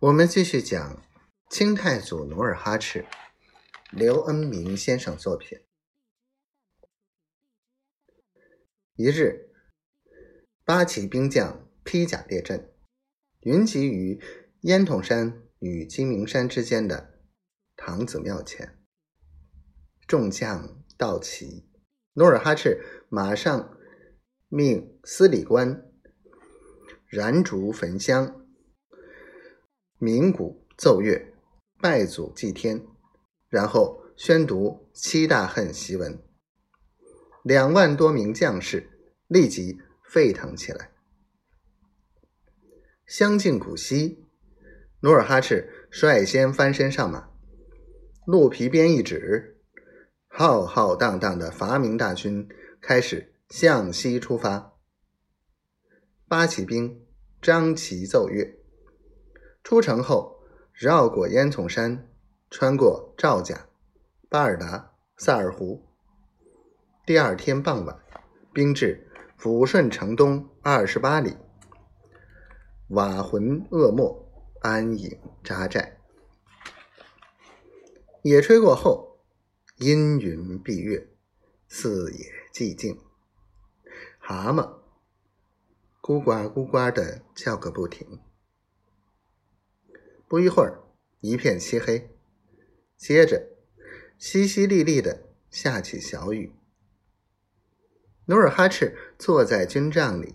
我们继续讲清太祖努尔哈赤，刘恩明先生作品。一日，八旗兵将披甲列阵，云集于烟筒山与鸡鸣山之间的唐子庙前。众将到齐，努尔哈赤马上命司礼官燃烛焚香。鸣鼓奏乐，拜祖祭天，然后宣读七大恨檄文。两万多名将士立即沸腾起来。相敬鼓息，努尔哈赤率先翻身上马，鹿皮鞭一指，浩浩荡荡的伐明大军开始向西出发。八旗兵张旗奏乐。出城后，绕过烟囱山，穿过赵家、巴尔达、萨尔湖。第二天傍晚，兵至抚顺城东二十八里瓦浑噩漠安营扎寨。野炊过后，阴云蔽月，四野寂静，蛤蟆咕呱咕呱的叫个不停。不一会儿，一片漆黑，接着淅淅沥沥的下起小雨。努尔哈赤坐在军帐里，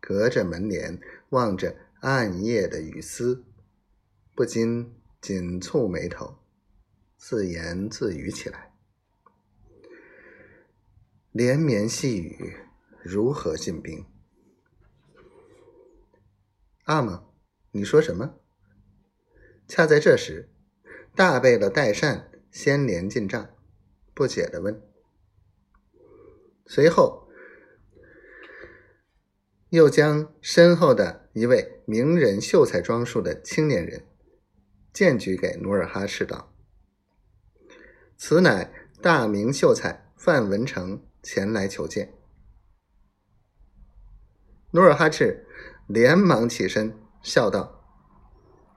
隔着门帘望着暗夜的雨丝，不禁紧蹙眉头，自言自语起来：“连绵细雨如何进兵？”阿玛，你说什么？恰在这时，大贝勒代善先连进帐，不解的问。随后，又将身后的一位名人秀才装束的青年人荐举给努尔哈赤道：“此乃大明秀才范文成前来求见。”努尔哈赤连忙起身，笑道：“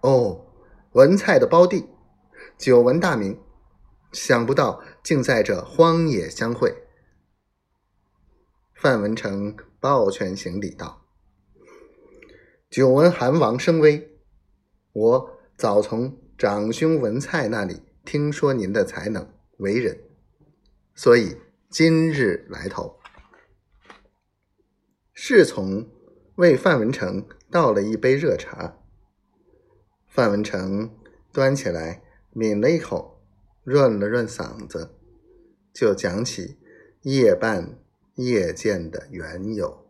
哦。”文蔡的胞弟，久闻大名，想不到竟在这荒野相会。范文成抱拳行礼道：“久闻韩王声威，我早从长兄文蔡那里听说您的才能为人，所以今日来投。”侍从为范文成倒了一杯热茶。范文成端起来抿了一口，润了润嗓子，就讲起夜半夜见的缘由。